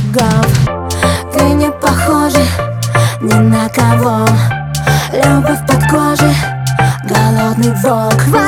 берегов Ты не похожа ни на кого. Любовь под кожей, голодный волк.